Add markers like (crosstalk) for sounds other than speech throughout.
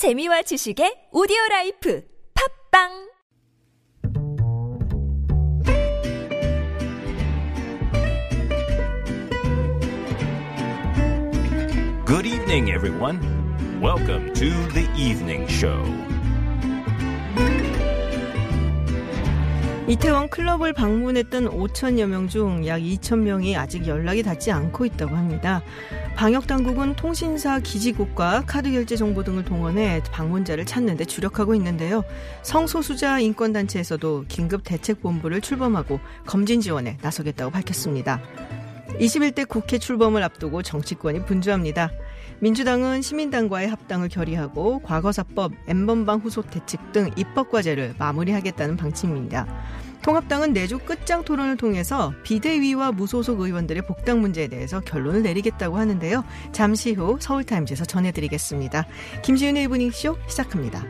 재미와 지식의 오디오 라이프 팟빵 Good evening, everyone. Welcome to the evening show. 이태원 클럽을 방문했던 5천여 명 중 약 2천 명이 아직 연락이 닿지 않고 있다고 합니다. 방역 당국은 통신사 기지국과 카드 결제 정보 등을 동원해 방문자를 찾는 데 주력하고 있는데요. 성소수자 인권 단체에서도 긴급 대책 본부를 출범하고 검진 지원에 나서겠다고 밝혔습니다. 21대 국회 출범을 앞두고 정치권이 분주합니다. 민주당은 시민당과의 합당을 결의하고 과거사법, 엠번방 후속 대책 등 입법 과제를 마무리하겠다는 방침입니다. 통합당은 내주 끝장 토론을 통해서 비대위와 무소속 의원들의 복당 문제에 대해서 결론을 내리겠다고 하는데요. 잠시 후 서울타임즈에서 전해드리겠습니다. 김시윤의 이브닝쇼 시작합니다.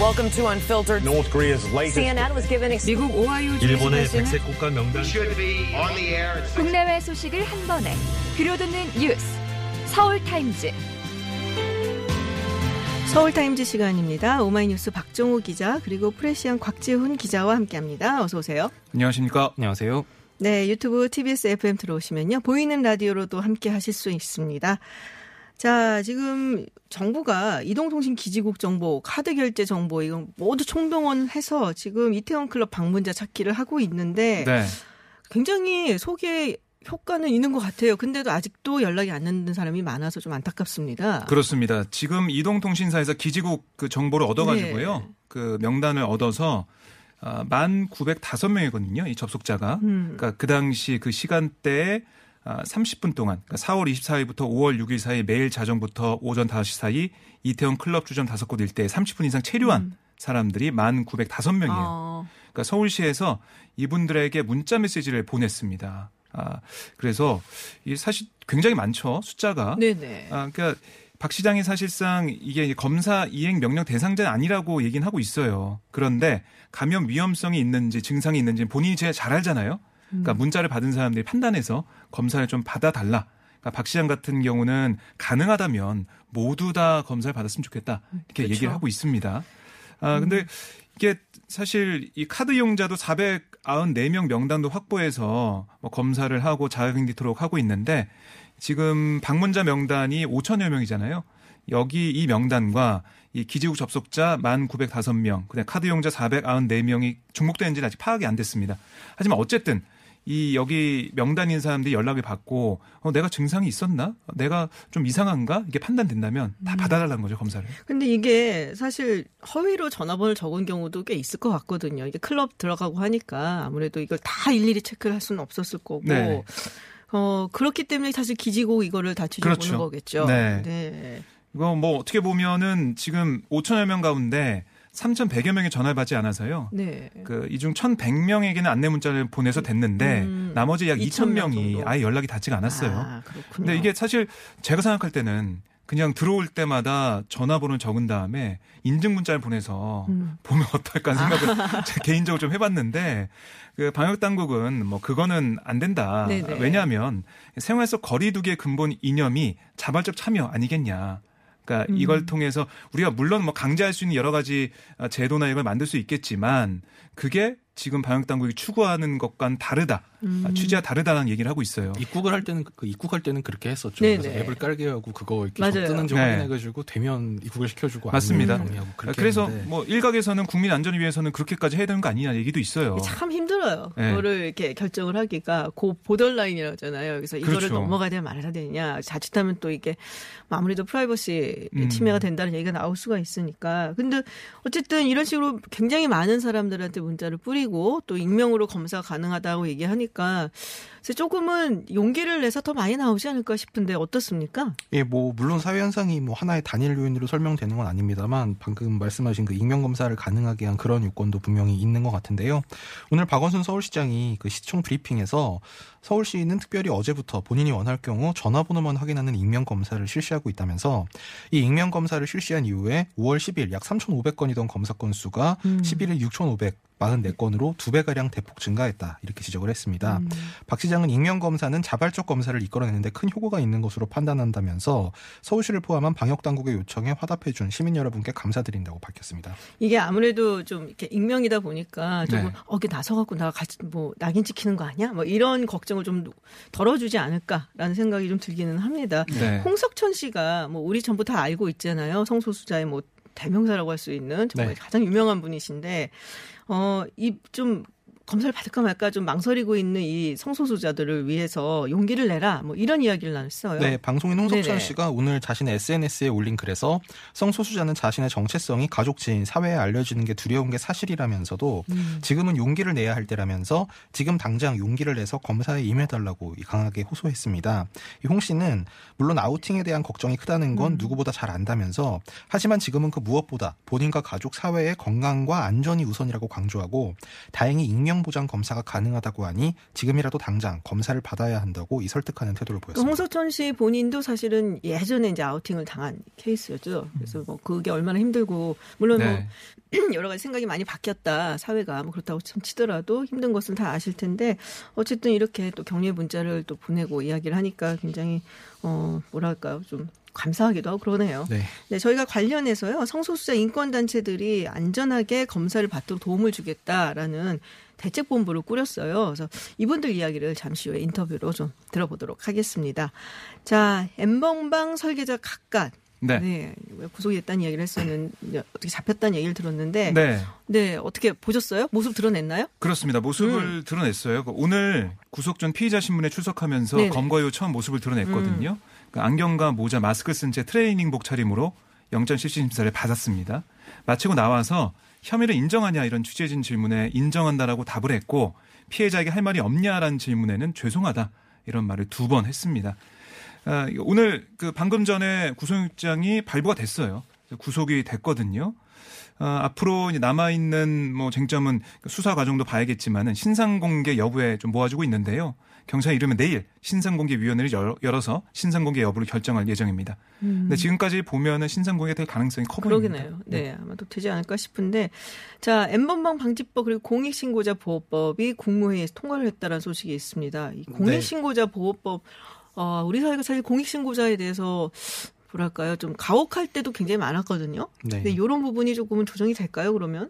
Welcome to Unfiltered. North Korea's latest CNN was given ex- 미국 오하이오 일본의 백색 국가 명단 should be on the air at 국내외 소식을 한 번에 들려듣는 뉴스 서울 타임즈 서울타임즈 시간입니다. 오마이뉴스 박정호 기자 그리고 프레시안 곽지훈 기자와 함께합니다. 어서 오세요. 안녕하십니까? 안녕하세요. 네, 유튜브 TBS FM 들어오시면요. 보이는 라디오로도 함께 하실 수 있습니다. 자, 지금 정부가 이동통신 기지국 정보, 카드 결제 정보 이건 모두 총동원해서 지금 이태원 클럽 방문자 찾기를 하고 있는데 네. 굉장히 소개 효과는 있는 것 같아요. 근데도 아직도 연락이 안 되는 사람이 많아서 좀 안타깝습니다. 그렇습니다. 지금 이동통신사에서 기지국 그 정보를 얻어가지고요. 네. 그 명단을 얻어서 아, 1,905명이거든요. 이 접속자가. 음. 그러니까 그 당시 그 시간대에 아, 30분 동안 그러니까 4월 24일부터 5월 6일 사이 매일 자정부터 오전 5시 사이 이태원 클럽 주점 다섯 곳 일대에 30분 이상 체류한 사람들이 1,905명이에요. 음. 어, 그러니까 서울시에서 이분들에게 문자 메시지를 보냈습니다. 아, 그래서 이 사실 굉장히 많죠. 숫자가. 네네. 아, 그러니까 박 시장이 사실상 이게 검사 이행 명령 대상자는 아니라고 얘기는 하고 있어요. 그런데 감염 위험성이 있는지 증상이 있는지 본인이 제일 잘 알잖아요. 그러니까 문자를 받은 사람들이 판단해서 검사를 좀 받아달라. 그러니까 박 시장 같은 경우는 가능하다면 모두 다 검사를 받았으면 좋겠다. 이렇게 그렇죠. 얘기를 하고 있습니다. 아, 근데 이게 사실 이 카드 이용자도 494명 명단도 확보해서 뭐 검사를 하고 자가격리토록 하고 있는데 지금 방문자 명단이 5천여 명이잖아요. 여기 이 명단과 이 기지국 접속자 1,905명, 그다음 카드 이용자 494명이 중복되는지는 아직 파악이 안 됐습니다. 하지만 어쨌든 이 여기 명단인 사람들이 연락을 받고 어, 내가 증상이 있었나? 내가 좀 이상한가? 이게 판단된다면 다 받아달라는 거죠 검사를. 근데 이게 사실 허위로 전화번호를 적은 경우도 꽤 있을 것 같거든요. 이게 클럽 들어가고 하니까 아무래도 이걸 다 일일이 체크를 할 수는 없었을 거고. 네. 어, 그렇기 때문에 사실 기지고 이거를 다 뒤져보는 그렇죠. 거겠죠. 네. 네. 이거 뭐 어떻게 보면은 지금 5천여 명 가운데 3,100여 명이 전화를 받지 않아서요. 네. 그 이 중 1,100명에게는 안내 문자를 보내서 됐는데 음, 나머지 약 2,000명 2,000명이 정도. 아예 연락이 닿지가 않았어요. 아, 그렇군요. 근데 이게 사실 제가 생각할 때는 그냥 들어올 때마다 전화번호를 적은 다음에 인증 문자를 보내서 음. 보면 어떨까 하는 생각을 (laughs) 제 개인적으로 좀 해봤는데 그 방역 당국은 뭐 그거는 안 된다. 네네. 왜냐하면 생활 속 거리두기의 근본 이념이 자발적 참여 아니겠냐. 그러니까 음. 이걸 통해서 우리가 물론 뭐 강제할 수 있는 여러 가지 어, 제도나 이걸 만들 수 있겠지만 그게 지금 방역 당국이 추구하는 것과는 다르다. 음. 아, 취지가 다르다는 얘기를 하고 있어요. 입국을 할 때는 그 입국할 때는 그렇게 했었죠. 네네. 그래서 앱을 깔게 하고 그거 이렇게 맞아요. 뜨는지 네. 확인해가지고 되면 입국을 시켜주고 맞습니다. 아니면 정리하고 그렇게 그래서 했는데 뭐 일각에서는 국민 안전을 위해서는 그렇게까지 해야 되는 거 아니냐 얘기도 있어요. 참 힘들어요. 네. 그거를 이렇게 결정을 하기가 고 보더라인이라고 하잖아요. 그래서 이거를 그렇죠. 넘어가야 되냐 말아야 되냐. 자칫하면 또 이게 아무래도 프라이버시 음. 침해가 된다는 얘기가 나올 수가 있으니까. 근데 어쨌든 이런 식으로 굉장히 많은 사람들한테 문자를 뿌리 고 또 익명으로 검사 가능하다고 얘기하니까 그래서 조금은 용기를 내서 더 많이 나오지 않을까 싶은데 어떻습니까? 예, 뭐 물론 사회 현상이 뭐 하나의 단일 요인으로 설명되는 건 아닙니다만 방금 말씀하신 그 익명 검사를 가능하게 한 그런 요건도 분명히 있는 것 같은데요. 오늘 박원순 서울시장이 그 시청 브리핑에서 서울시는 특별히 어제부터 본인이 원할 경우 전화번호만 확인하는 익명 검사를 실시하고 있다면서 이 익명 검사를 실시한 이후에 5월 10일 약 3,500건이던 검사 건수가 음. 11일 6,500 44건으로 두 배가량 대폭 증가했다. 이렇게 지적을 했습니다. 음. 박 시장은 익명 검사는 자발적 검사를 이끌어내는데 큰 효과가 있는 것으로 판단한다면서 서울시를 포함한 방역 당국의 요청에 화답해 준 시민 여러분께 감사드린다고 밝혔습니다. 이게 아무래도 좀 이렇게 익명이다 보니까 좀 네. 어깨 나서갖고 나 같이 뭐 낙인 찍히는 거 아니야? 뭐 이런 걱정을 좀 덜어주지 않을까라는 생각이 좀 들기는 합니다. 네. 홍석천 씨가 뭐 우리 전부 다 알고 있잖아요. 성소수자의 뭐 대명사라고 할 수 있는 정말 네. 가장 유명한 분이신데 어 이 좀 검사를 받을까 말까 좀 망설이고 있는 이 성소수자들을 위해서 용기를 내라 뭐 이런 이야기를 나눴어요. 네, 방송인 홍석천. 씨가 오늘 자신의 SNS에 올린 글에서 성소수자는 자신의 정체성이 가족, 지인, 사회에 알려지는 게 두려운 게 사실이라면서도 음. 지금은 용기를 내야 할 때라면서 지금 당장 용기를 내서 검사에 임해달라고 강하게 호소했습니다. 이홍 씨는 물론 아우팅에 대한 걱정이 크다는 건 음. 누구보다 잘 안다면서 하지만 지금은 그 무엇보다 본인과 가족, 사회의 건강과 안전이 우선이라고 강조하고 다행히 익명 보장 검사가 가능하다고 하니 지금이라도 당장 검사를 받아야 한다고 이 설득하는 태도를 그 보였습니다. 홍석천 씨 본인도 사실은 예전에 이제 아우팅을 당한 케이스였죠. 그래서 뭐 그게 얼마나 힘들고 물론 네. 뭐 (clears throat) 여러 가지 생각이 많이 바뀌었다 사회가 뭐 그렇다고 참 치더라도 힘든 것은 다 아실 텐데 어쨌든 이렇게 또 격려 문자를 또 보내고 이야기를 하니까 굉장히 어 뭐랄까요 좀 감사하기도 하고 그러네요. 네. 네, 저희가 관련해서요 성소수자 인권 단체들이 안전하게 검사를 받도록 도움을 주겠다라는 대책본부를 꾸렸어요. 그래서 이분들 이야기를 잠시 후에 인터뷰로 좀 들어보도록 하겠습니다. 자, 엠번방 설계자 각각 네. 네, 구속이 됐다는 이야기를 했었는데 어떻게 잡혔다는 얘기를 들었는데 네. 네. 어떻게 보셨어요? 모습 드러냈나요? 그렇습니다. 모습을 드러냈어요. 그 오늘 구속 전 피의자 신문에 출석하면서 음. 네네. 음. 검거 이후 처음 모습을 드러냈거든요. 그 안경과 모자, 마스크 쓴 채 트레이닝복 차림으로 영장 실질 심사를 받았습니다. 마치고 나와서 혐의를 인정하냐 이런 취재진 질문에 인정한다라고 답을 했고 피해자에게 할 말이 없냐라는 질문에는 죄송하다 이런 말을 두 번 했습니다. 아, 오늘 그 방금 전에 구속영장이 발부가 됐어요. 구속이 됐거든요. 어, 앞으로 이제 남아 있는 뭐 쟁점은 수사 과정도 봐야겠지만은 신상 공개 여부에 좀 모아지고 있는데요. 경찰이 이르면 내일 신상 공개 위원회를 열- 열어서 신상 공개 여부를 결정할 예정입니다. 근데 지금까지 보면은 신상 공개 될 가능성이 커 보입니다. 그러겠네요. 네, 아마도 되지 않을까 싶은데 자 엠번방 방지법 그리고 공익신고자 보호법이 국무회의에서 통과를 했다는 소식이 있습니다. 이 공익신고자 보호법 어, 우리 사회가 사실 공익신고자에 대해서 뭐랄까요 좀 가혹할 때도 굉장히 많았거든요. 네. 근데 이런 부분이 조금은 조정이 될까요? 그러면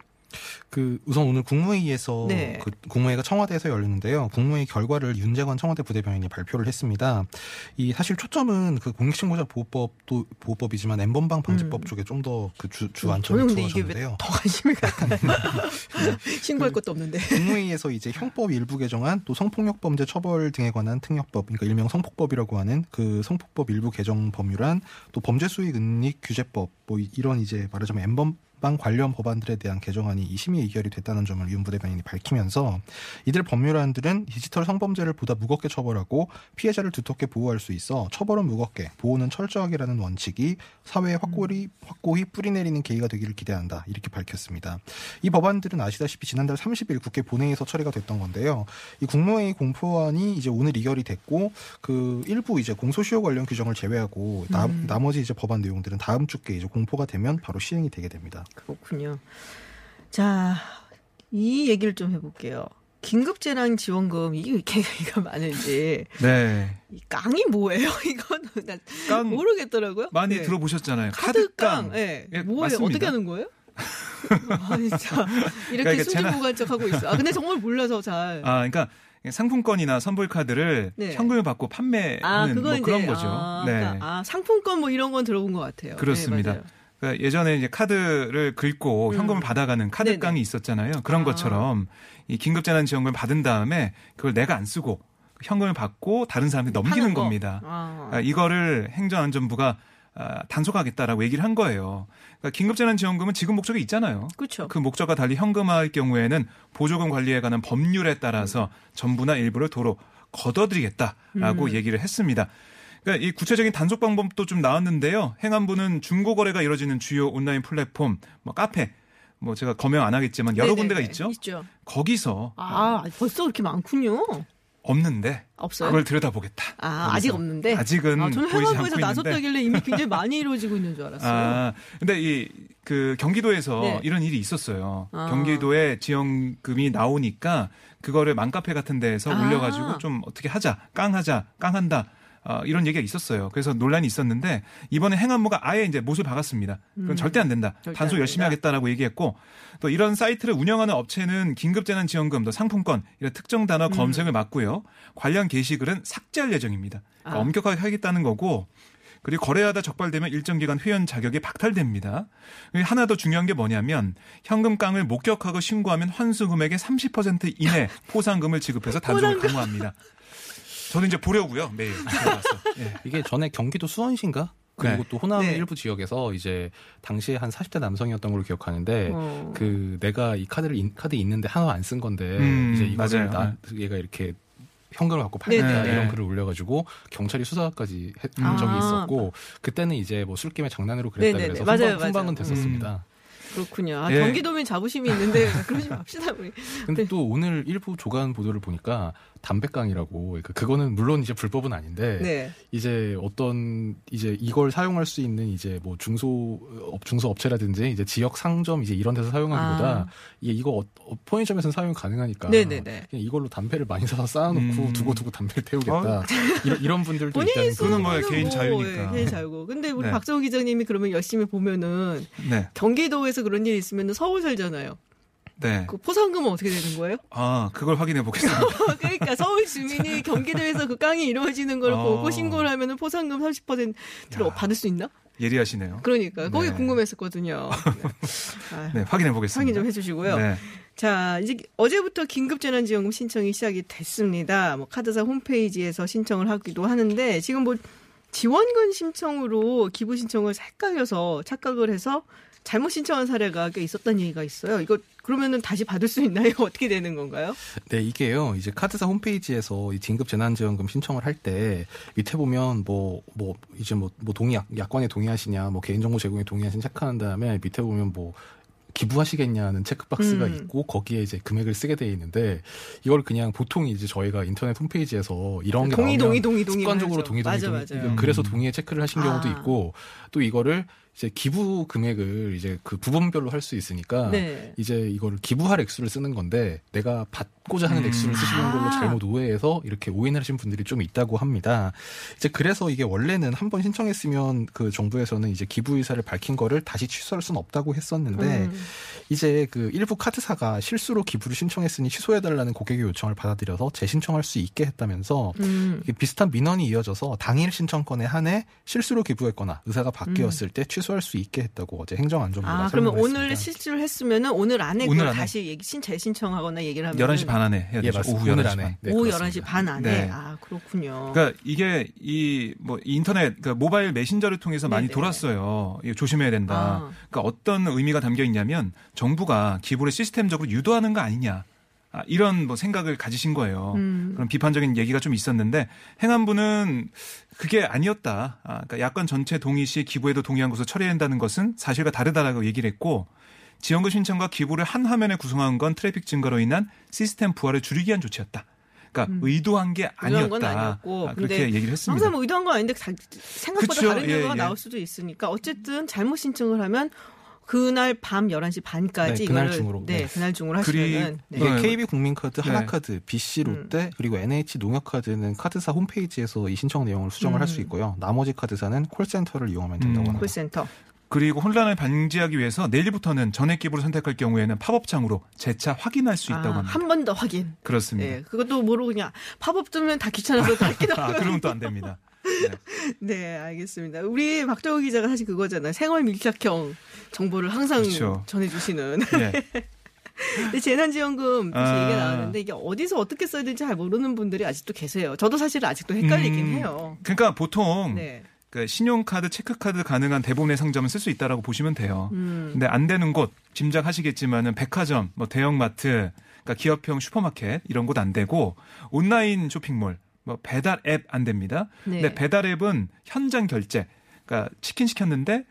그 우선 오늘 국무회의에서 네. 그 국무회의가 청와대에서 열렸는데요. 국무회의 결과를 윤재관 청와대 부대변인이 발표를 했습니다. 이 사실 초점은 그 공익신고자 보호법도 보호법이지만 엠번방 방지법 쪽에 좀 더 그주 음. 이게 왜 두어졌는데요. 더 관심이 가요? (laughs) 신고할 것도 없는데. 국무회의에서 이제 형법 일부 개정안 또 성폭력 범죄 처벌 등에 관한 특례법 그러니까 일명 성폭법이라고 하는 그 성폭법 일부 개정 법률안 또 범죄 수익 은닉 규제법 뭐 이- 이런 이제 말하자면 엠번 방 관련 법안들에 대한 개정안이 이 심의 의결이 됐다는 점을 윤 부대변인이 밝히면서 이들 법률안들은 디지털 성범죄를 보다 무겁게 처벌하고 피해자를 두텁게 보호할 수 있어 처벌은 무겁게 보호는 철저하게라는 원칙이 사회에 확고히 확고히 뿌리내리는 계기가 되기를 기대한다 이렇게 밝혔습니다. 이 법안들은 아시다시피 지난달 30일 국회 본회의에서 처리가 됐던 건데요. 이 국무회의 공포안이 이제 오늘 의결이 됐고 그 일부 이제 공소시효 관련 규정을 제외하고 나, 음. 나머지 이제 법안 내용들은 다음 주께 이제 공포가 되면 바로 시행이 되게 됩니다. 그렇군요. 자, 이 얘기를 좀 해볼게요. 긴급재난지원금 이게 왜 이렇게 얘기가 많은지 네. 이 깡이 뭐예요? (laughs) 이거는 난깡 모르겠더라고요. 많이 네. 들어보셨잖아요. 카드깡. 카드깡. 예. 예, 뭐예요? 맞습니다. 어떻게 하는 거예요? (laughs) 아, 진짜. 이렇게 그러니까 재난- 순진무관척하고 있어. 아, 근데 정말 몰라서 잘. 아, 그러니까 상품권이나 선불 카드를 네. 현금을 받고 판매하는 아, 뭐 이제 그런 거죠. 아, 네. 그러니까, 아, 상품권 뭐 이런 건 들어본 것 같아요. 그렇습니다. 네. 그러니까 예전에 이제 카드를 긁고 음. 현금을 받아가는 카드깡이. 있었잖아요. 그런 아. 것처럼 이 긴급재난지원금을 받은 다음에 그걸 내가 안 쓰고 현금을 받고 다른 사람한테 넘기는 파는 거. 겁니다. 아. 아, 이거를 행정안전부가 아, 단속하겠다라고 얘기를 한 거예요. 그러니까 긴급재난지원금은 지금 목적이 있잖아요. 그렇죠. 그 목적과 달리 현금화할 경우에는 보조금 관리에 관한 법률에 따라서 전부나 일부를 도로 걷어들이겠다라고 음. 얘기를 했습니다. 그러니까 이 구체적인 단속 방법도 좀 나왔는데요. 행안부는 중고 거래가 이루어지는 주요 온라인 플랫폼, 뭐 카페, 뭐 제가 검명 안 하겠지만 여러 네네네. 군데가 있죠. 있죠. 거기서 아, 벌써 그렇게 많군요. 없는데 없어요? 그걸 들여다보겠다. 아, 거기서. 아직 없는데? 아직은 아, 저는 보이지 행안부에서 않고. 나섰다길래 이미 굉장히 많이 이루어지고 있는 줄 알았어요. 아, 근데 이 그 경기도에서 네. 이런 일이 있었어요. 아. 경기도에 지원금이 나오니까 그거를 맘카페 같은 데에서 아. 올려가지고 좀 어떻게 하자, 깡하자, 깡한다. 어, 이런 얘기가 있었어요. 그래서 논란이 있었는데 이번에 행안부가 아예 이제 못을 박았습니다. 그건 절대 안 된다. 음. 절대 단속 안 열심히 된다. 하겠다라고 얘기했고 또 이런 사이트를 운영하는 업체는 긴급재난지원금, 또 상품권 이런 특정 단어 검색을 막고요. 관련 게시글은 삭제할 예정입니다. 그러니까 아. 엄격하게 하겠다는 거고 그리고 거래하다 적발되면 일정 기간 회원 자격이 박탈됩니다. 하나 더 중요한 게 뭐냐면 현금 깡을 목격하고 신고하면 환수 금액의 30% 이내 (laughs) 포상금을 지급해서 단속을 포상금. 강화합니다. 저는 이제 보려고요 매일. (laughs) 예. 이게 전에 경기도 수원시인가? 그리고 네. 또 호남 네. 일부 지역에서 이제 당시에 한 40대 남성이었던 걸로 기억하는데 어. 그 내가 이 카드를 인- 카드 있는데 하나 안 쓴 건데 음, 이제 이거를 맞아요. 나 얘가 이렇게 현금을 갖고 네, 팔겠다 네, 이런 네. 글을 올려가지고 경찰이 수사까지 했던 아. 적이 있었고 그때는 이제 뭐 술김에 장난으로 네, 그랬다 네, 그래서 네. 맞아요, 훈방, 훈방은 맞아요. 됐었습니다. 그렇군요. 아, 예. 경기도민 자부심이 있는데 그러지 맙시다 우리. 근데 네. 또 오늘 일부 조간 보도를 보니까 담배깡이라고 그러니까 그거는 물론 이제 불법은 아닌데 네. 이제 어떤 이제 이걸 사용할 수 있는 이제 뭐 중소 업 중소 업체라든지 이제 지역 상점 이제 이런 데서 사용하기보다 아. 이게 이거 어, 어, 편의점에서는 사용이 가능하니까 네네네. 그냥 이걸로 담배를 많이 사서 쌓아놓고 음. 두고 두고 담배를 태우겠다 어? (laughs) 이런 이런 분들도 있다는 그거는 뭐 개인 뭐, 자유니까. 예, 개인 자유고. 근데 우리 네. 박정호 기자님이 그러면 열심히 보면은 네, 경기도에서 그런 일이 있으면 서울 살잖아요. 네. 그 포상금은 어떻게 되는 거예요? 아 그걸 확인해 보겠습니다. (laughs) 그러니까 서울 주민이 (laughs) 경기도에서 그 깡이 이루어지는 걸 어. 보고 신고를 하면은 포상금 30%를 야. 받을 수 있나? 예리하시네요. 그러니까 거기 네. 궁금했었거든요. (laughs) 네. 아, 네, 확인해 보겠습니다. 확인 좀 해주시고요. 네. 자, 이제 어제부터 긴급재난지원금 신청이 시작이 됐습니다. 뭐 카드사 홈페이지에서 신청을 하기도 하는데 지금 뭐 지원금 신청으로 기부 신청을 헷갈려서 착각을 해서 잘못 신청한 사례가 꽤 있었다는 얘기가 있어요. 이거 그러면은 다시 받을 수 있나요? (laughs) 어떻게 되는 건가요? 네, 이게요. 이제 카드사 홈페이지에서 이 긴급 재난지원금 신청을 할 때 밑에 보면 뭐뭐 이제 뭐, 뭐 동의 약, 약관에 동의하시냐, 뭐 개인정보 제공에 동의하시냐 체크한 다음에 밑에 보면 뭐 기부하시겠냐는 체크박스가 음. 있고 거기에 이제 금액을 쓰게 돼 있는데 이걸 그냥 보통 이제 저희가 인터넷 홈페이지에서 이런 게 동의, 나오면 동의, 동의, 동의 습관적으로. 동의 동의 맞아, 동의 맞아요. 그래서 음. 동의에 체크를 하신 경우도 아. 있고 또 이거를 이제 기부 금액을 이제 그 부분별로 할 수 있으니까 네. 이제 이거를 기부할 액수를 쓰는 건데 내가 받고자 하는 음. 액수를 쓰시는 걸로 아. 잘못 오해해서 이렇게 오인을 하신 분들이 좀 있다고 합니다. 이제 그래서 이게 원래는 한 번 신청했으면 그 정부에서는 이제 기부 의사를 밝힌 거를 다시 취소할 수는 없다고 했었는데 음. 이제 그 일부 카드사가 실수로 기부를 신청했으니 취소해달라는 고객의 요청을 받아들여서 재신청할 수 있게 했다면서 음. 이게 비슷한 민원이 이어져서 당일 신청권에 한해 실수로 기부했거나 의사가 바뀌었을 때 취소 할 수 있게 했다고 어제 행정안전부가 아, 그러면 오늘 했습니다. 실수를 했으면은 오늘 안에 오늘 그걸 안에. 다시 얘기, 신, 재신청하거나 얘기를 하면 11시 반 안에 해야 예, 되죠. 맞습니다. 오후 오늘 11시 안에. 반. 네, 오후 그렇습니다. 11시 반 안에. 네. 아, 그렇군요. 그러니까 이게 이 뭐 인터넷 그러니까 모바일 메신저를 통해서 많이 네네. 돌았어요. 이거 조심해야 된다. 아. 그러니까 어떤 의미가 담겨 있냐면 정부가 기부를 시스템적으로 유도하는 거 아니냐. 아, 이런 뭐 생각을 가지신 거예요. 음. 그런 비판적인 얘기가 좀 있었는데 행안부는 그게 아니었다. 아, 그러니까 야권 전체 동의 시 기부에도 동의한 것으로 처리해야 한다는 것은 사실과 다르다라고 얘기를 했고 지원금 신청과 기부를 한 화면에 구성한 건 트래픽 증가로 인한 시스템 부하를 줄이기 위한 조치였다. 그러니까 의도한 게 음. 의도한 건 아니었다. 아니었고. 아, 그렇게 얘기를 했습니다. 항상 뭐 의도한 건 아닌데 자- 생각보다 그쵸. 다른 예, 결과가 예. 나올 수도 있으니까 어쨌든 잘못 신청을 하면 그날 밤 11시 반까지 네, 그날 이거를 중으로. 네, 네. 그날 중으로 하시면은 네. 이게 네. KB 국민카드, 네. 하나카드, BC 롯데 그리고 NH 농협카드는 카드사 홈페이지에서 이 신청 내용을 수정을 할수 있고요. 나머지 카드사는 콜센터를 이용하면 된다고 음. 합니다. 콜센터. 그리고 혼란을 방지하기 위해서 내일부터는 전액 기부를 선택할 경우에는 팝업창으로 재차 확인할 수 있다고 아, 합니다. 한 번 더 확인. 그렇습니다. 네, 그것도 모르고 그냥 팝업 뜨면 다 귀찮아서 닫기도 (laughs) 아, 하고. 그러면 또 안 됩니다. 네. (laughs) 네, 알겠습니다. 우리 박정호 기자가 사실 그거잖아요. 생활 밀착형 정보를 항상 그렇죠. 전해주시는. 네. (laughs) 근데 재난지원금 다시 아. 얘기가 나왔는데 이게 어디서 어떻게 써야 될지 잘 모르는 분들이 아직도 계세요. 저도 사실 아직도 헷갈리긴 음, 해요. 그러니까 보통 네. 그 신용카드, 체크카드 가능한 대부분의 상점은 쓸 수 있다라고 보시면 돼요. 음. 근데 안 되는 곳 짐작하시겠지만은 백화점, 뭐 대형마트, 그러니까 기업형 슈퍼마켓 이런 곳 안 되고 온라인 쇼핑몰, 뭐 배달 앱 안 됩니다. 네. 근데 배달 앱은 현장 결제. 그러니까 치킨 시켰는데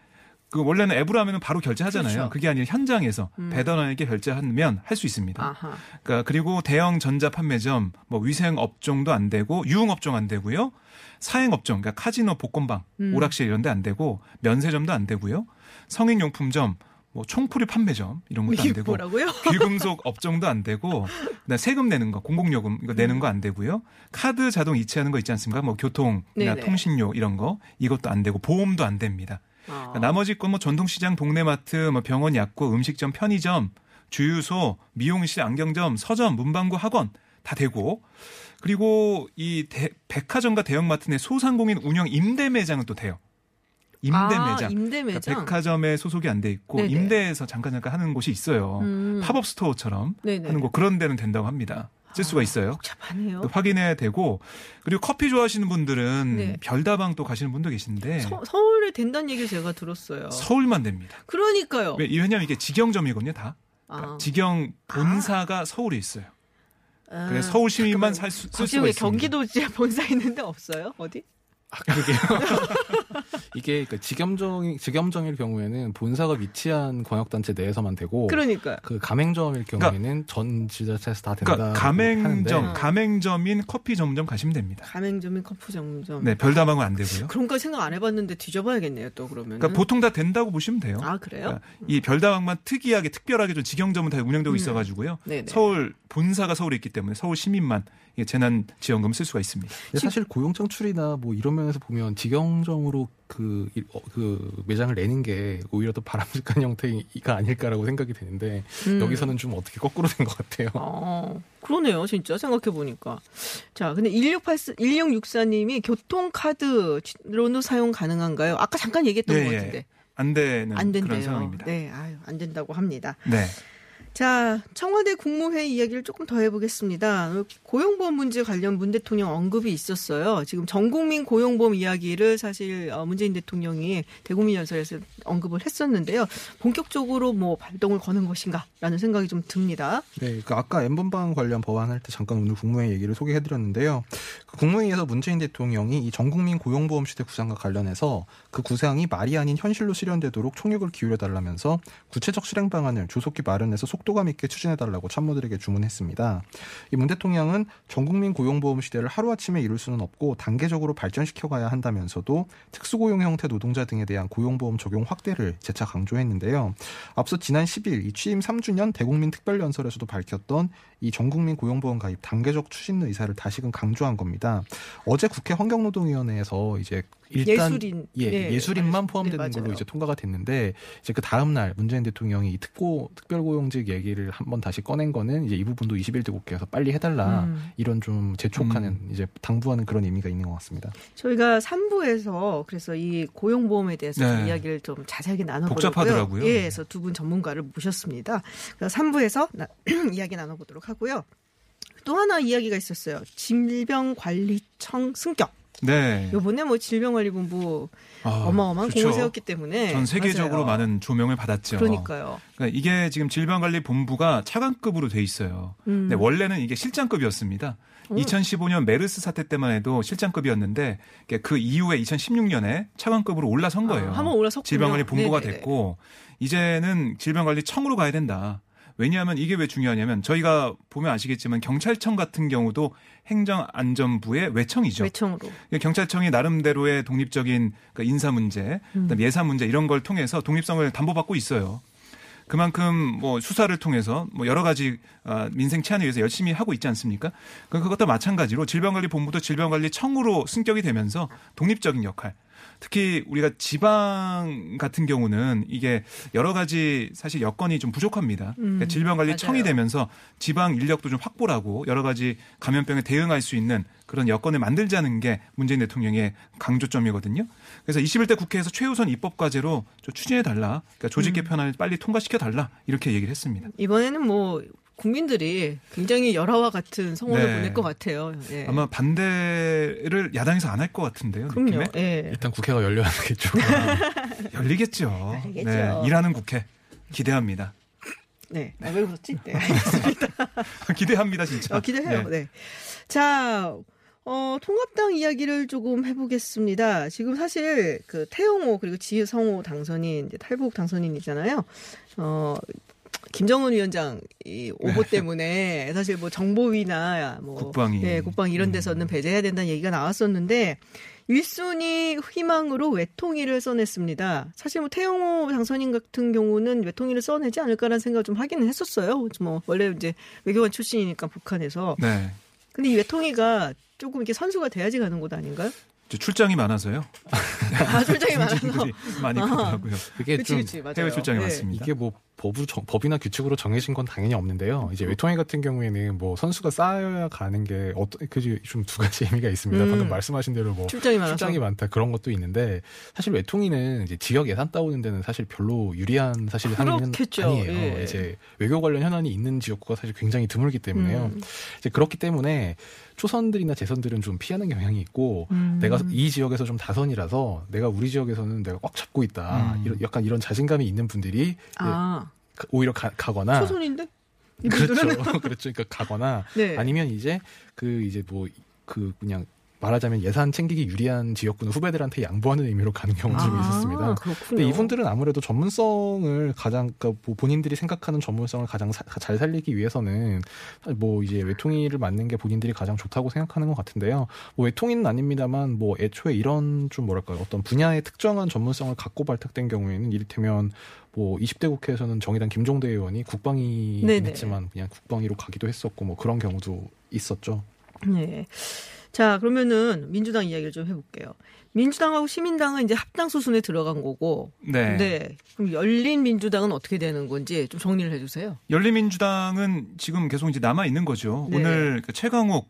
그 원래는 앱으로 하면 바로 결제하잖아요. 그렇죠. 그게 아니라 현장에서 음. 배달원에게 결제하면 할 수 있습니다. 아하. 그러니까 그리고 대형 전자 판매점, 뭐 위생 업종도 안 되고 유흥 업종 안 되고요. 사행 업종, 그러니까 카지노, 복권방, 음. 오락실 이런 데 안 되고 면세점도 안 되고요. 성인 용품점, 뭐 총풀이 판매점 이런 것도 안 되고 뭐라고요? (laughs) 귀금속 업종도 안 되고 그다음에 세금 내는 거 공공요금 이거 내는 거 안 되고요. 카드 자동 이체하는 거 있지 않습니까? 뭐 교통이나 네네. 통신료 이런 거 이것도 안 되고 보험도 안 됩니다. 아. 그러니까 나머지 건 뭐 전통시장, 동네마트, 뭐 병원, 약국, 음식점, 편의점, 주유소, 미용실, 안경점, 서점, 문방구, 학원 다 되고 그리고 이 대- 백화점과 대형마트 내 소상공인 운영 임대 매장은 또 돼요. 임대 아, 매장. 임대 그러니까 매장. 백화점에 소속이 안 돼 있고 네네. 임대해서 잠깐 잠깐 하는 곳이 있어요. 음. 팝업 스토어처럼 네네. 하는 곳 그런 데는 된다고 합니다. 쓸 수가 있어요. 복잡하네요. 또 확인해야 되고 그리고 커피 좋아하시는 분들은 네. 별다방 또 가시는 분도 계신데 서, 서울에 된다는 얘기 제가 들었어요. 서울만 됩니다. 그러니까요. 왜- 왜냐하면 이게 직영점이거든요, 다. 아. 그러니까 직영 본사가 서울에 있어요. 아, 그래서 서울 시민만 잠깐만요. 살 수, 쓸 갑자기 수가 왜 있습니다. 경기도 지에 본사 있는데 없어요? 어디? 아, 그러게요. (laughs) (laughs) 이게 그 직염정 직염정일 경우에는 본사가 위치한 광역단체 내에서만 되고 그러니까요. 그 가맹점일 경우에는 전 지자체에서 다 된다. 그러니까 가맹점, 하는데. 가맹점인 커피 전문점 가시면 됩니다. 가맹점인 커프 전문점. 네, 별다방은 안 되고요. 그런 거 생각 안 해봤는데 뒤져봐야겠네요. 또 그러면. 그러니까 보통 다 된다고 보시면 돼요. 아 그래요? 그러니까 이 별다방만 특이하게 특별하게 좀 직영점은 다 운영되고 음. 있어가지고요. 네네. 서울 본사가 서울에 있기 때문에 서울 시민만 이게 재난 지원금 쓸 수가 있습니다. 사실 고용 창출이나 뭐 이런 면에서 보면 직영점으로 그, 이- 어, 그 매장을 내는 게 오히려 더 바람직한 (laughs) 형태가 아닐까라고 생각이 되는데 음. 여기서는 좀 어떻게 거꾸로 된 것 같아요. 어, 그러네요, 진짜 생각해 보니까. 자, 근데 1684, 1664님이 교통카드로는 사용 가능한가요? 아까 잠깐 얘기했던 예, 것 예. 같은데 안 되는 안 그런 된대요. 상황입니다. 네, 아유, 안 된다고 합니다. 네. 자, 청와대 국무회의 이야기를 조금 더 해보겠습니다. 고용보험 문제 관련 문 대통령 언급이 있었어요. 지금 전 국민 고용보험 이야기를 사실 어, 문재인 대통령이 대국민 연설에서 언급을 했었는데요. 본격적으로 뭐 발동을 거는 것인가라는 생각이 좀 듭니다. 네, 그 아까 엠번방 관련 법안 할 때 잠깐 오늘 국무회의 얘기를 소개해드렸는데요. 그 국무회의에서 문재인 대통령이 이 전 국민 고용보험 시대 구상과 관련해서 그 구상이 말이 아닌 현실로 실현되도록 총력을 기울여달라면서 구체적 실행 방안을 조속히 마련해서 속 도감 있게 추진해달라고 참모들에게 주문했습니다. 이 문 대통령은 전국민 고용보험 시대를 하루아침에 이룰 수는 없고 단계적으로 발전시켜 가야 한다면서도 특수고용 형태 노동자 등에 대한 고용보험 적용 확대를 재차 강조했는데요. 앞서 지난 10일 이 취임 3주년 대국민 특별연설에서도 밝혔던 이 전국민 고용보험 가입 단계적 추진 의사를 다시금 강조한 겁니다. 어제 국회 환경노동위원회에서 이제 일단 예술인, 예, 네, 예술인만 맞- 포함되는 네, 걸로. 이제 통과가 됐는데 이제 그 다음 날 문재인 대통령이 이 특고 특별고용직 얘기를 한번 다시 꺼낸 거는 이제 이 부분도 21대 국회에서 빨리 해달라 음. 이런 좀 재촉하는 이제 당부하는 그런 의미가 있는 것 같습니다. 저희가 3부에서 그래서 이 고용보험에 대해서 좀 네. 이야기를 좀 자세하게 나눠보려고요. 복잡하더라고요. 예, 그래서 두 분 전문가를 모셨습니다. 그래서 3부에서 (clears throat) 이야기 나눠보도록 하고요. 또 하나 이야기가 있었어요. 질병관리청 승격. 네. 요번에 뭐 질병관리본부 아, 어마어마한 그렇죠. 공을 세웠기 때문에 전 세계적으로 맞아요. 많은 조명을 받았죠. 그러니까요. 그러니까 이게 지금 질병관리본부가 차관급으로 돼 있어요. 음. 근데 원래는 이게 실장급이었습니다. 2015년 메르스 사태 때만 해도 실장급이었는데 그 이후에 2016년에 차관급으로 올라선 거예요. 아, 한번 올라섰군요. 질병관리본부가. 됐고 이제는 질병관리청으로 가야 된다. 왜냐하면 이게 왜 중요하냐면 저희가 보면 아시겠지만 경찰청 같은 경우도 행정안전부의 외청이죠. 외청으로. 그러니까 경찰청이 나름대로의 독립적인 그 인사 문제, 그다음 예산 문제 이런 걸 통해서 독립성을 담보받고 있어요. 그만큼 뭐 수사를 통해서 뭐 여러 가지 아, 민생 치안을 위해서 열심히 하고 있지 않습니까? 그- 그것도 마찬가지로 질병관리본부도 질병관리청으로 승격이 되면서 독립적인 역할. 특히 우리가 지방 같은 경우는 이게 여러 가지 사실 여건이 좀 부족합니다. 그러니까 질병관리청이 맞아요. 되면서 지방 인력도 좀 확보를 하고 여러 가지 감염병에 대응할 수 있는 그런 여건을 만들자는 게 문재인 대통령의 강조점이거든요. 그래서 21대 국회에서 최우선 입법 과제로 좀 추진해 달라. 그러니까 조직 개편안을 빨리 통과시켜 달라. 이렇게 얘기를 했습니다. 이번에는 뭐 국민들이 굉장히 열화와 같은 성원을 네. 보낼 것 같아요. 예. 아마 반대를 야당에서 안 할 것 같은데요. 그럼요. 예. 일단 국회가 열려야 되겠죠. 열리겠죠. 열리겠죠. 네, 일하는 국회 기대합니다. 네. 아, 왜 그렇지? 네. (laughs) 기대합니다 진짜. 어, 기대해요. 네. 네. 자, 어, 통합당 이야기를 조금 해보겠습니다. 지금 사실 그 태영호 그리고 지성호 당선인 이제 탈북 당선인이잖아요. 어, 김정은 위원장 이 오보 때문에 사실 뭐 정보위나 뭐 네. 국방위. 음. 네, 국방 이런 데서는 배제해야 된다는 얘기가 나왔었는데 일순위 희망으로 외통위를 써냈습니다. 사실 뭐 태영호 당선인 같은 경우는 외통위를 써내지 않을까라는 생각을 좀 하기는 했었어요. 뭐 원래 이제 외교관 출신이니까 북한에서. 네. 근데 이 외통위가 조금 이렇게 선수가 돼야지 가는 곳 아닌가요? 출장이 많아서요. 아, 출장이 많아서. 많이 아. 가더라고요. 그게 그치, 좀 그치, 맞아요. 해외 출장이 네. 많습니다. 이게 뭐 법으로 정- 법이나 규칙으로 정해진 건 당연히 없는데요. 이제 외통위 같은 경우에는 뭐 선수가 쌓여야 가는 게 어떤 그좀두 가지 (laughs) 의미가 있습니다. 음. 방금 말씀하신 대로 뭐 출장이. 출장이 많다 그런 것도 있는데 사실 외통위는 이제 지역 예산 따오는 데는 사실 별로 유리한 사실 상황은. 아니에요. 예. 이제 외교 관련 현안이 있는 지역구가 사실 굉장히 드물기 때문에요. 음. 이제 그렇기 때문에 초선들이나 재선들은 좀 피하는 경향이 있고 음. 내가 이 지역에서 좀 다선이라서 내가 우리 지역에서는 내가 꽉 잡고 있다. 음. 이런 약간 이런 자신감이 있는 분들이 아, 가- 오히려 가, 가거나 초선인데? 그렇죠. (laughs) 그렇죠. 그러니까 가거나 네. 아니면 이제 그 이제 뭐 그 그냥 말하자면 예산 챙기기 유리한 지역구는 후배들한테 양보하는 의미로 가는 경우도 좀 아, 있었습니다. 그렇군요. 근데 이분들은 아무래도 전문성을 가장 그러니까 뭐 본인들이 생각하는 전문성을 가장 사- 잘 살리기 위해서는 뭐 이제 외통위를 맡는 게 본인들이 가장 좋다고 생각하는 것 같은데요. 뭐 외통위는 아닙니다만 뭐 애초에 이런 좀 뭐랄까요 어떤 분야의 특정한 전문성을 갖고 발탁된 경우에는 이를테면 뭐 20대 국회에서는 정의당 김종대 의원이 국방위긴 네네. 했지만 그냥 국방위로 가기도 했었고 뭐 그런 경우도 있었죠. 네. 자, 그러면은 민주당 이야기를 좀 해볼게요. 민주당하고 시민당은 이제 합당 수순에 들어간 거고. 네. 그럼 열린 민주당은 어떻게 되는 건지 좀 정리를 해주세요. 열린 민주당은 지금 계속 이제 남아 있는 거죠. 네. 오늘 그 최강욱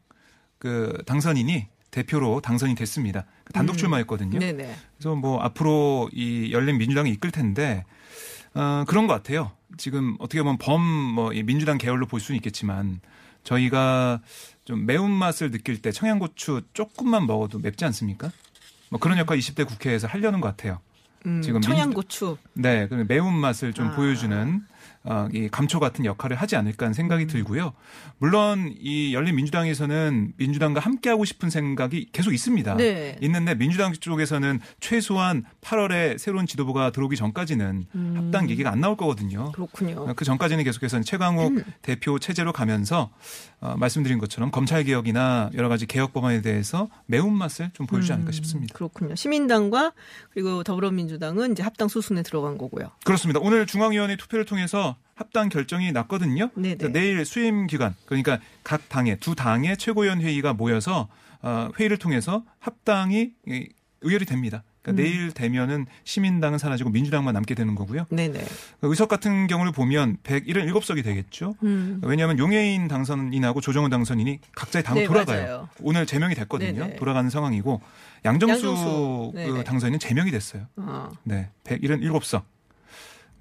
그 당선인이 대표로 당선이 됐습니다. 그 단독 음. 출마했거든요. 네네. 그래서 뭐 앞으로 이 열린 민주당이 이끌 텐데 어, 그런 것 같아요. 지금 어떻게 보면 범 뭐 민주당 계열로 볼 수는 있겠지만 저희가 좀 매운맛을 느낄 때 청양고추 조금만 먹어도 맵지 않습니까? 뭐 그런 역할 20대 국회에서 하려는 것 같아요. 음, 지금 청양고추. 네, 그 매운맛을 좀 아. 보여주는 어, 이 감초 같은 역할을 하지 않을까 하는 음. 생각이 들고요. 물론 이 열린 민주당에서는 민주당과 함께하고 싶은 생각이 계속 있습니다. 네. 있는데 민주당 쪽에서는 최소한 8월에 새로운 지도부가 들어오기 전까지는 음. 합당 얘기가 안 나올 거거든요. 그렇군요. 그 전까지는 계속해서 최강욱 음. 대표 체제로 가면서 어, 말씀드린 것처럼 검찰 개혁이나 여러 가지 개혁 법안에 대해서 매운맛을 좀 보여주지 않을까 음, 싶습니다. 그렇군요. 시민당과 그리고 더불어민주당은 이제 합당 수순에 들어간 거고요. 그렇습니다. 오늘 중앙위원회 투표를 통해서 합당 결정이 났거든요. 네네. 그래서 내일 수임 기간 그러니까 각 당의 두 당의 최고위원 회의가 모여서 어, 회의를 통해서 합당이 이, 의결이 됩니다. 그러니까 음. 내일 되면은 시민당은 사라지고 민주당만 남게 되는 거고요. 네네. 의석 같은 경우를 보면 177석이 되겠죠. 음. 왜냐하면 용해인 당선인하고 조정훈 당선인이 각자의 당으로 네, 돌아가요. 맞아요. 오늘 제명이 됐거든요. 네네. 돌아가는 상황이고 양정수, 양정수. 그. 당선인은 제명이 됐어요. 아, 네, 177석.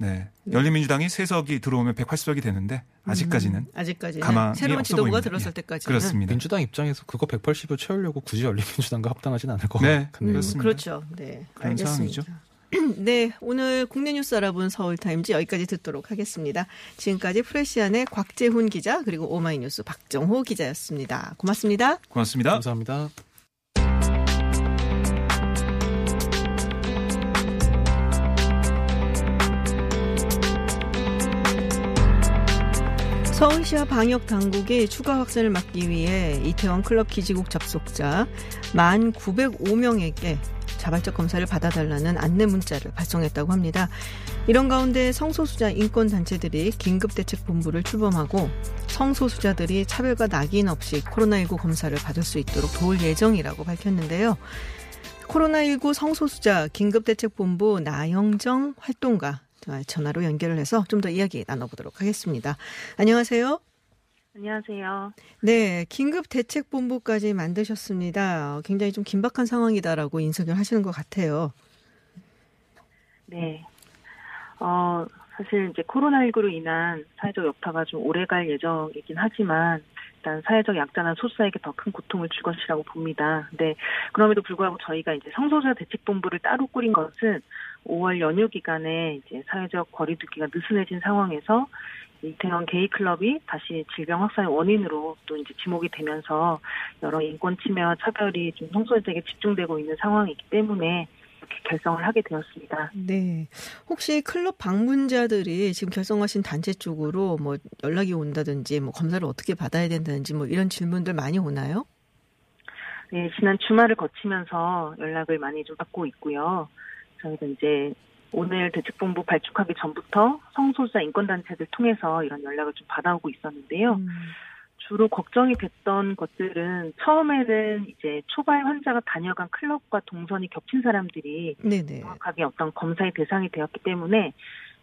네. 열린민주당이 세석이 들어오면 180석이 되는데 아직까지는 음, 아직까지는 가망이 새로운 지도부가 보입니다. 들었을 예. 때까지 그렇습니다. 민주당 입장에서 그거 180을 채우려고 굳이 열린민주당과 합당하진 않을 것 네, 같네요. 그렇습니다. 그렇죠. 네, 그런 알겠습니다. (clears throat) 네, 오늘 국내 뉴스 알아본 서울타임즈 여기까지 듣도록 하겠습니다. 지금까지 프레시안의 곽재훈 기자 그리고 오마이뉴스 박정호 기자였습니다. 고맙습니다. 고맙습니다. 감사합니다. 서울시와 방역 당국이 추가 확산을 막기 위해 이태원 클럽 기지국 접속자 1,905명에게 자발적 검사를 받아달라는 안내 문자를 발송했다고 합니다. 이런 가운데 성소수자 인권단체들이 긴급대책본부를 출범하고 성소수자들이 차별과 낙인 없이 코로나19 검사를 받을 수 있도록 도울 예정이라고 밝혔는데요. 코로나19 성소수자 긴급대책본부 나영정 활동가 전화로 연결을 해서 좀 더 이야기 나눠보도록 하겠습니다. 안녕하세요. 안녕하세요. 네, 긴급 대책 본부까지 만드셨습니다. 굉장히 좀 긴박한 상황이다라고 인석을 하시는 것 같아요. 네. 어, 사실 이제 코로나19로 인한 사회적 여파가 좀 오래 갈 예정이긴 하지만 일단 사회적 약자나 소수자에게 더 큰 고통을 줄 것이라고 봅니다. 근데 그럼에도 불구하고 저희가 이제 성소수자 대책본부를 따로 꾸린 것은 5월 연휴 기간에 이제 사회적 거리두기가 느슨해진 상황에서 이태원 게이 클럽이 다시 질병 확산의 원인으로 또 이제 지목이 되면서 여러 인권 침해와 차별이 좀 성소수자에게 집중되고 있는 상황이기 때문에 이렇게 결성을 하게 되었습니다. 네. 혹시 클럽 방문자들이 지금 결성하신 단체 쪽으로 뭐 연락이 온다든지 뭐 검사를 어떻게 받아야 된다든지 뭐 이런 질문들 많이 오나요? 네, 지난 주말을 거치면서 연락을 많이 좀 받고 있고요. 저희가 이제 오늘 대책본부 발족하기 전부터 성소수자 인권단체들 통해서 이런 연락을 좀 받아오고 있었는데요. 음. 주로 걱정이 됐던 것들은 처음에는 이제 초발 환자가 다녀간 클럽과 동선이 겹친 사람들이 네네. 정확하게 어떤 검사의 대상이 되었기 때문에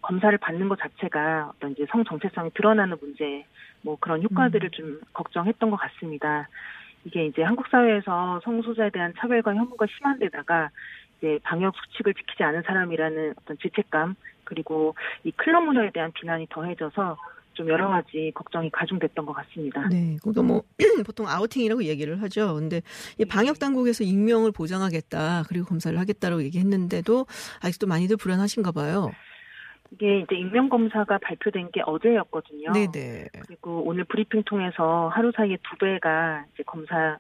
검사를 받는 것 자체가 어떤 이제 성 정체성이 드러나는 문제, 뭐 그런 효과들을 좀 걱정했던 것 같습니다. 이게 이제 한국 사회에서 성소수자에 대한 차별과 혐오가 심한 데다가 이제 방역 수칙을 지키지 않은 사람이라는 어떤 죄책감 그리고 이 클럽 문화에 대한 비난이 더해져서 좀 여러 가지 걱정이 가중됐던 것 같습니다. 네, 그러니까 뭐 (clears throat) 보통 아우팅이라고 얘기를 하죠. 근데 이 방역 당국에서 익명을 보장하겠다 그리고 검사를 하겠다라고 얘기했는데도 아직도 많이들 불안하신가 봐요. 이게 이제 익명 검사가 발표된 게 어제였거든요. 네네. 그리고 오늘 브리핑 통해서 하루 사이에 두 배가 이제 검사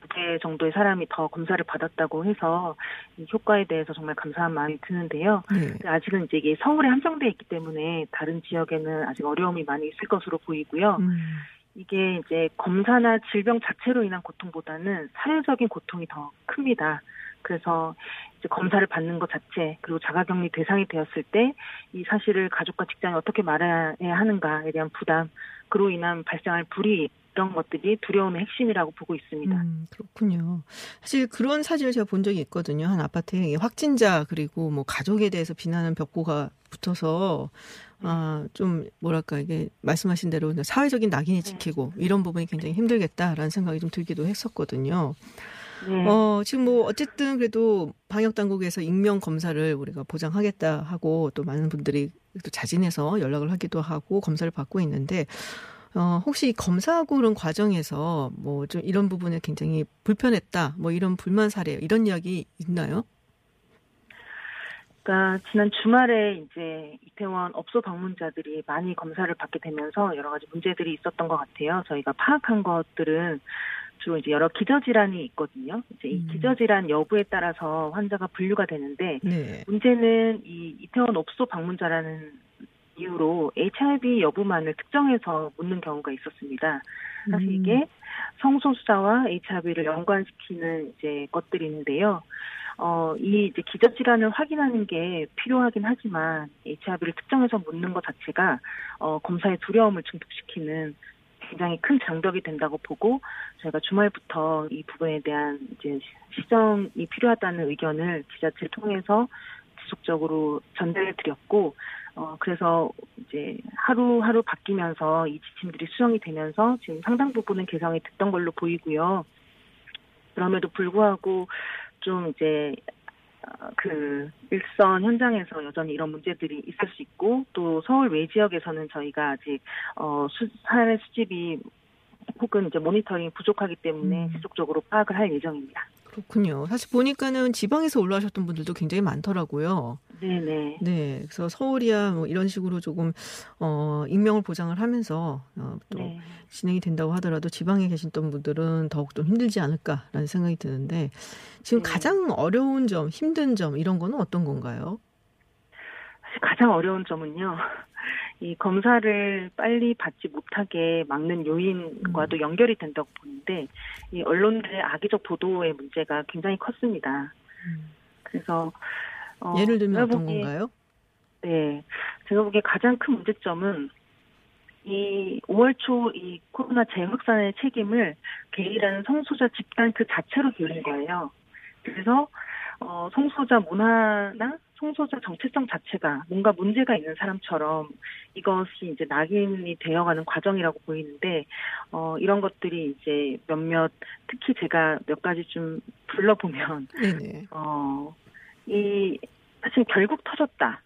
두배 정도의 사람이 더 검사를 받았다고 해서 이 효과에 대해서 정말 감사한 마음이 드는데요. 네. 아직은 이제 이게 서울에 한정돼 있기 때문에 다른 지역에는 아직 어려움이 많이 있을 것으로 보이고요. 음. 이게 이제 검사나 질병 자체로 인한 고통보다는 사회적인 고통이 더 큽니다. 그래서 이제 검사를 받는 것 자체 그리고 자가격리 대상이 되었을 때 이 사실을 가족과 직장에 어떻게 말해야 하는가에 대한 부담 그로 인한 발생할 불이익 이런 것들이 두려움의 핵심이라고 보고 있습니다. 음, 그렇군요. 사실 그런 사진을 제가 본 적이 있거든요. 한 아파트에 확진자 그리고 뭐 가족에 대해서 비난하는 벽보가 붙어서 아, 좀 뭐랄까 이게 말씀하신 대로 사회적인 낙인이 찍히고 이런 부분이 굉장히 힘들겠다라는 생각이 좀 들기도 했었거든요. 네. 어, 지금 뭐 어쨌든 그래도 방역 당국에서 익명 검사를 우리가 보장하겠다 하고 또 많은 분들이 또 자진해서 연락을 하기도 하고 검사를 받고 있는데 어, 혹시 검사하고 그런 과정에서 뭐 좀 이런 부분에 굉장히 불편했다, 뭐 이런 불만 사례, 이런 이야기 있나요? 그러니까 지난 주말에 이제 이태원 업소 방문자들이 많이 검사를 받게 되면서 여러 가지 문제들이 있었던 것 같아요. 저희가 파악한 것들은 주로 이제 여러 기저질환이 있거든요. 이제 이 음. 기저질환 여부에 따라서 환자가 분류가 되는데 네. 문제는 이 이태원 업소 방문자라는 이유로 HIV 여부만을 특정해서 묻는 경우가 있었습니다. 사실 음. 이게 성소수자와 HIV를 연관시키는 이제 것들이 있는데요. 어, 이 이제 기저질환을 확인하는 게 필요하긴 하지만 HIV를 특정해서 묻는 것 자체가 어, 검사의 두려움을 증폭시키는 굉장히 큰 장벽이 된다고 보고 저희가 주말부터 이 부분에 대한 이제 시정이 필요하다는 의견을 기자체를 통해서 지속적으로 전달해 드렸고 어 그래서 이제 하루하루 바뀌면서 이 지침들이 수정이 되면서 지금 상당 부분은 개성이 됐던 걸로 보이고요. 그럼에도 불구하고 좀 이제 어, 그 일선 현장에서 여전히 이런 문제들이 있을 수 있고 또 서울 외 지역에서는 저희가 아직 어 수, 사례 수집이 혹은 이제 모니터링이 부족하기 때문에 음. 지속적으로 파악을 할 예정입니다. 그렇군요. 사실 보니까는 지방에서 올라오셨던 분들도 굉장히 많더라고요. 네네. 네, 그래서 서울이야 뭐 이런 식으로 조금 어 익명을 보장을 하면서 어, 또 네. 진행이 된다고 하더라도 지방에 계셨던 분들은 더욱 좀 힘들지 않을까라는 생각이 드는데 지금 네. 가장 어려운 점, 힘든 점 이런 거는 어떤 건가요? 사실 가장 어려운 점은요. 이 검사를 빨리 받지 못하게 막는 요인과도 연결이 된다고 보는데 이 언론들의 악의적 보도의 문제가 굉장히 컸습니다. 그래서 어, 예를 들면 어떤 보기에- 건가요? 네, 제가 보기에 가장 큰 문제점은 이 5월 초 이 코로나 재확산의 책임을 게이라는 성소자 집단 그 자체로 기울인 거예요. 그래서 어, 성소자 문화나 성소자 정체성 자체가 뭔가 문제가 있는 사람처럼 이것이 이제 낙인이 되어가는 과정이라고 보이는데 어, 이런 것들이 이제 몇몇 특히 제가 몇 가지 좀 불러보면 네네. 어, 이, 사실 결국 터졌다.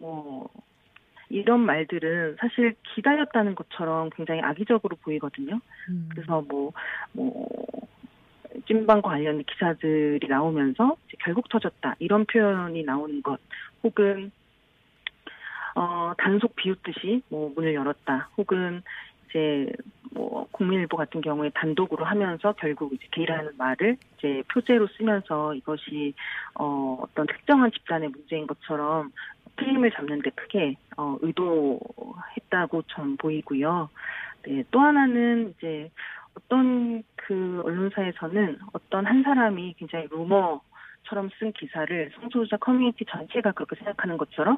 뭐, 이런 말들은 사실 기다렸다는 것처럼 굉장히 악의적으로 보이거든요. 음. 그래서 뭐, 뭐, 찐방과 관련 기사들이 나오면서 결국 터졌다. 이런 표현이 나오는 것. 혹은, 어, 단속 비웃듯이 뭐 문을 열었다. 혹은 이제 뭐 국민일보 같은 경우에 단독으로 하면서 결국 이제 게이라는 말을 이제 표제로 쓰면서 이것이 어 어떤 특정한 집단의 문제인 것처럼 프레임을 잡는데 크게 어 의도했다고 전 보이고요. 네, 또 하나는 이제 어떤 그 언론사에서는 어떤 한 사람이 굉장히 루머처럼 쓴 기사를 성소수자 커뮤니티 전체가 그렇게 생각하는 것처럼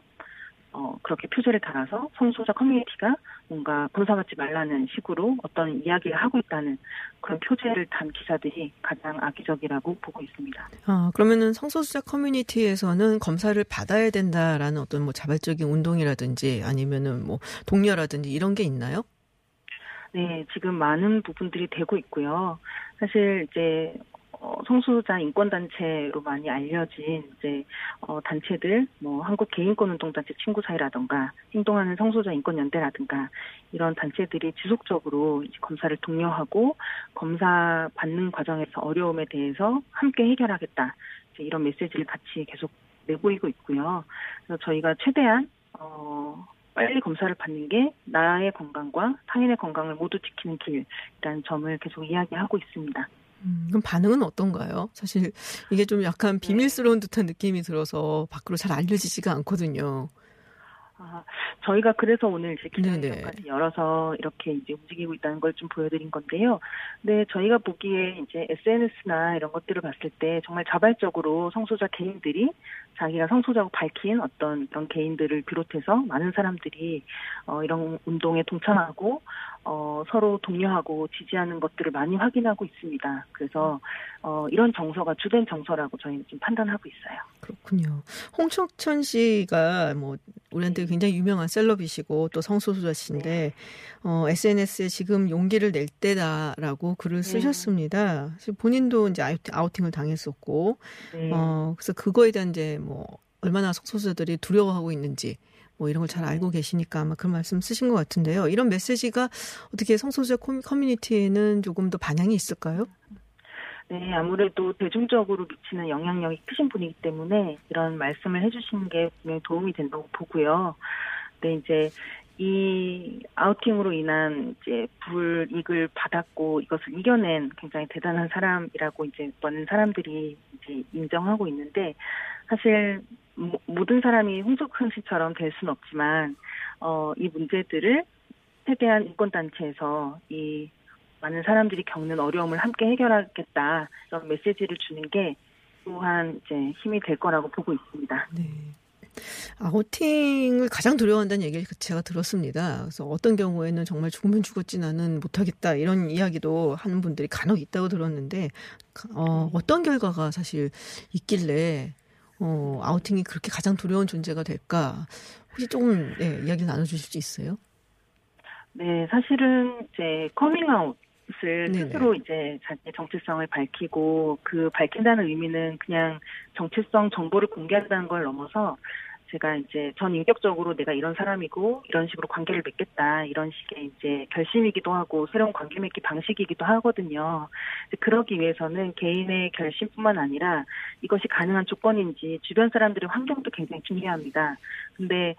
어, 그렇게 표제를 달아서 성소수자 커뮤니티가 뭔가 검사받지 말라는 식으로 어떤 이야기를 하고 있다는 그런 표제를 단 기사들이 가장 악의적이라고 보고 있습니다. 아, 그러면은 성소수자 커뮤니티에서는 검사를 받아야 된다라는 어떤 뭐 자발적인 운동이라든지 아니면은 뭐 동료라든지 이런 게 있나요? 네, 지금 많은 부분들이 되고 있고요. 사실 이제 어, 성소수자 인권단체로 많이 알려진 이제 어, 단체들, 뭐 한국 개인권운동단체 친구사회라던가 행동하는 성소수자 인권연대라든가 이런 단체들이 지속적으로 검사를 독려하고 검사 받는 과정에서 어려움에 대해서 함께 해결하겠다 이런 메시지를 같이 계속 내보이고 있고요. 그래서 저희가 최대한 어, 빨리 검사를 받는 게 나의 건강과 타인의 건강을 모두 지키는 길이라는 점을 계속 이야기하고 있습니다. 음, 그럼 반응은 어떤가요? 사실 이게 좀 약간 비밀스러운 듯한 느낌이 들어서 밖으로 잘 알려지지가 않거든요. 아, 저희가 그래서 오늘 이제. 기자회견까지 열어서 이렇게 이제 움직이고 있다는 걸 좀 보여드린 건데요. 근데 저희가 보기에 이제 SNS나 이런 것들을 봤을 때 정말 자발적으로 성소자 개인들이 자기가 성소자고 밝힌 어떤 그런 개인들을 비롯해서 많은 사람들이 어, 이런 운동에 동참하고 어, 서로 독려하고 지지하는 것들을 많이 확인하고 있습니다. 그래서 어, 이런 정서가 주된 정서라고 저희는 지금 판단하고 있어요. 그렇군요. 홍석천 씨가 뭐 우리한테 굉장히 유명한 셀럽이시고 또 성소수자신데 어, SNS에 지금 용기를 낼 때다라고 글을 쓰셨습니다. 사실 본인도 이제 아우팅- 아우팅을 당했었고 네. 어, 그래서 그거에 대한 이제 뭐 얼마나 성소수자들이 두려워하고 있는지 뭐 이런 걸 잘 알고 계시니까 아마 그런 말씀 쓰신 것 같은데요. 이런 메시지가 어떻게 성소수자 커뮤- 커뮤니티에는 조금 더 반향이 있을까요? 네, 아무래도 대중적으로 미치는 영향력이 크신 분이기 때문에 이런 말씀을 해주신 게 분명히 도움이 된다고 보고요. 근데 이제 이 아우팅으로 인한 이제 불이익을 받았고 이것을 이겨낸 굉장히 대단한 사람이라고 이제 많은 사람들이 이제 인정하고 있는데 사실 모- 모든 사람이 홍석현 씨처럼 될 수는 없지만 어, 이 문제들을 최대한 인권단체에서 이 많은 사람들이 겪는 어려움을 함께 해결하겠다 이런 메시지를 주는 게 또한 이제 힘이 될 거라고 보고 있습니다. 네. 아우팅을 가장 두려워한다는 얘기를 제가 들었습니다. 그래서 어떤 경우에는 정말 죽으면 죽었지 나는 못하겠다 이런 이야기도 하는 분들이 간혹 있다고 들었는데 어, 어떤 결과가 사실 있길래 어, 아우팅이 그렇게 가장 두려운 존재가 될까? 혹시 조금 네, 이야기를 나눠주실 수 있어요? 네, 사실은 이제 커밍아웃을 네네. 스스로 이제 자기의 정체성을 밝히고 그 밝힌다는 의미는 그냥 정체성 정보를 공개한다는 걸 넘어서 제가 이제 전 인격적으로 내가 이런 사람이고 이런 식으로 관계를 맺겠다 이런 식의 이제 결심이기도 하고 새로운 관계 맺기 방식이기도 하거든요. 그러기 위해서는 개인의 결심뿐만 아니라 이것이 가능한 조건인지 주변 사람들의 환경도 굉장히 중요합니다. 근데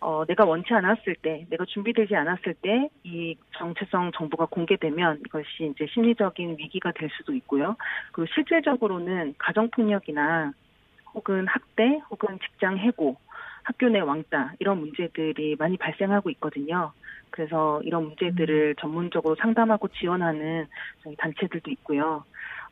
어, 내가 원치 않았을 때, 내가 준비되지 않았을 때, 이 정체성 정보가 공개되면 이것이 이제 심리적인 위기가 될 수도 있고요. 그리고 실질적으로는 가정폭력이나 혹은 학대, 혹은 직장 해고, 학교 내 왕따, 이런 문제들이 많이 발생하고 있거든요. 그래서 이런 문제들을 전문적으로 상담하고 지원하는 저희 단체들도 있고요.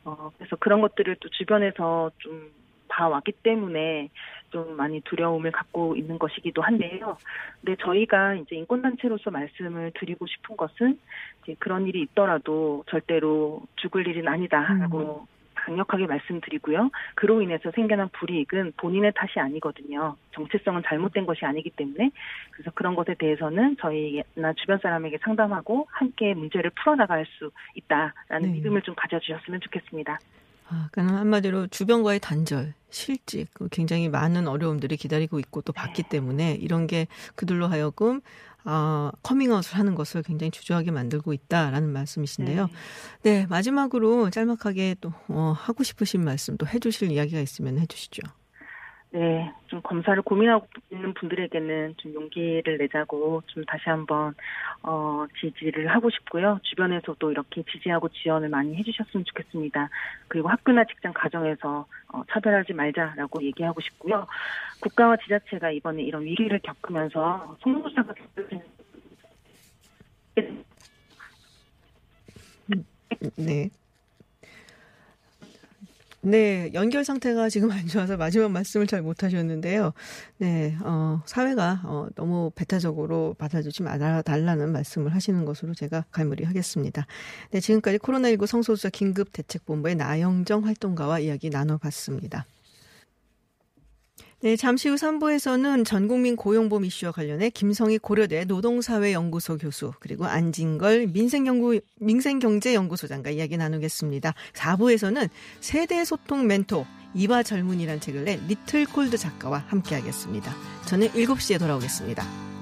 어, 그래서 그런 것들을 또 주변에서 좀 봐왔기 때문에 좀 많이 두려움을 갖고 있는 것이기도 한데요. 근데 저희가 이제 인권단체로서 말씀을 드리고 싶은 것은 이제 그런 일이 있더라도 절대로 죽을 일은 아니다라고 강력하게 말씀드리고요. 그로 인해서 생겨난 불이익은 본인의 탓이 아니거든요. 정체성은 잘못된 것이 아니기 때문에 그래서 그런 것에 대해서는 저희나 주변 사람에게 상담하고 함께 문제를 풀어나갈 수 있다라는 네. 믿음을 좀 가져주셨으면 좋겠습니다. 아, 그러니까 한마디로 주변과의 단절, 실직, 그 굉장히 많은 어려움들이 기다리고 있고 또 봤기 때문에 이런 게 그들로 하여금 아, 커밍아웃을 하는 것을 굉장히 주저하게 만들고 있다라는 말씀이신데요. 네, 마지막으로 짤막하게 또 어, 하고 싶으신 말씀 또 해주실 이야기가 있으면 해주시죠. 네, 좀 검사를 고민하고 있는 분들에게는 좀 용기를 내자고 좀 다시 한번 어, 지지를 하고 싶고요. 주변에서도 이렇게 지지하고 지원을 많이 해주셨으면 좋겠습니다. 그리고 학교나 직장 가정에서 어, 차별하지 말자라고 얘기하고 싶고요. 국가와 지자체가 이번에 이런 위기를 겪으면서 성소수자가 겪는 네. 네, 연결 상태가 지금 안 좋아서 마지막 말씀을 잘 못하셨는데요. 네, 어, 사회가 어, 너무 배타적으로 받아주지 말아달라는 말씀을 하시는 것으로 제가 갈무리 하겠습니다. 네, 지금까지 코로나19 성소수자 긴급대책본부의 나영정 활동가와 이야기 나눠봤습니다. 네, 잠시 후 3부에서는 전국민 고용보험 이슈와 관련해 김성희 고려대 노동사회연구소 교수 그리고 안진걸 민생연구 민생경제연구소장과 이야기 나누겠습니다. 4부에서는 세대 소통 멘토 이바 젊은이란 책을 낸 리틀 콜드 작가와 함께하겠습니다. 저는 7시에 돌아오겠습니다.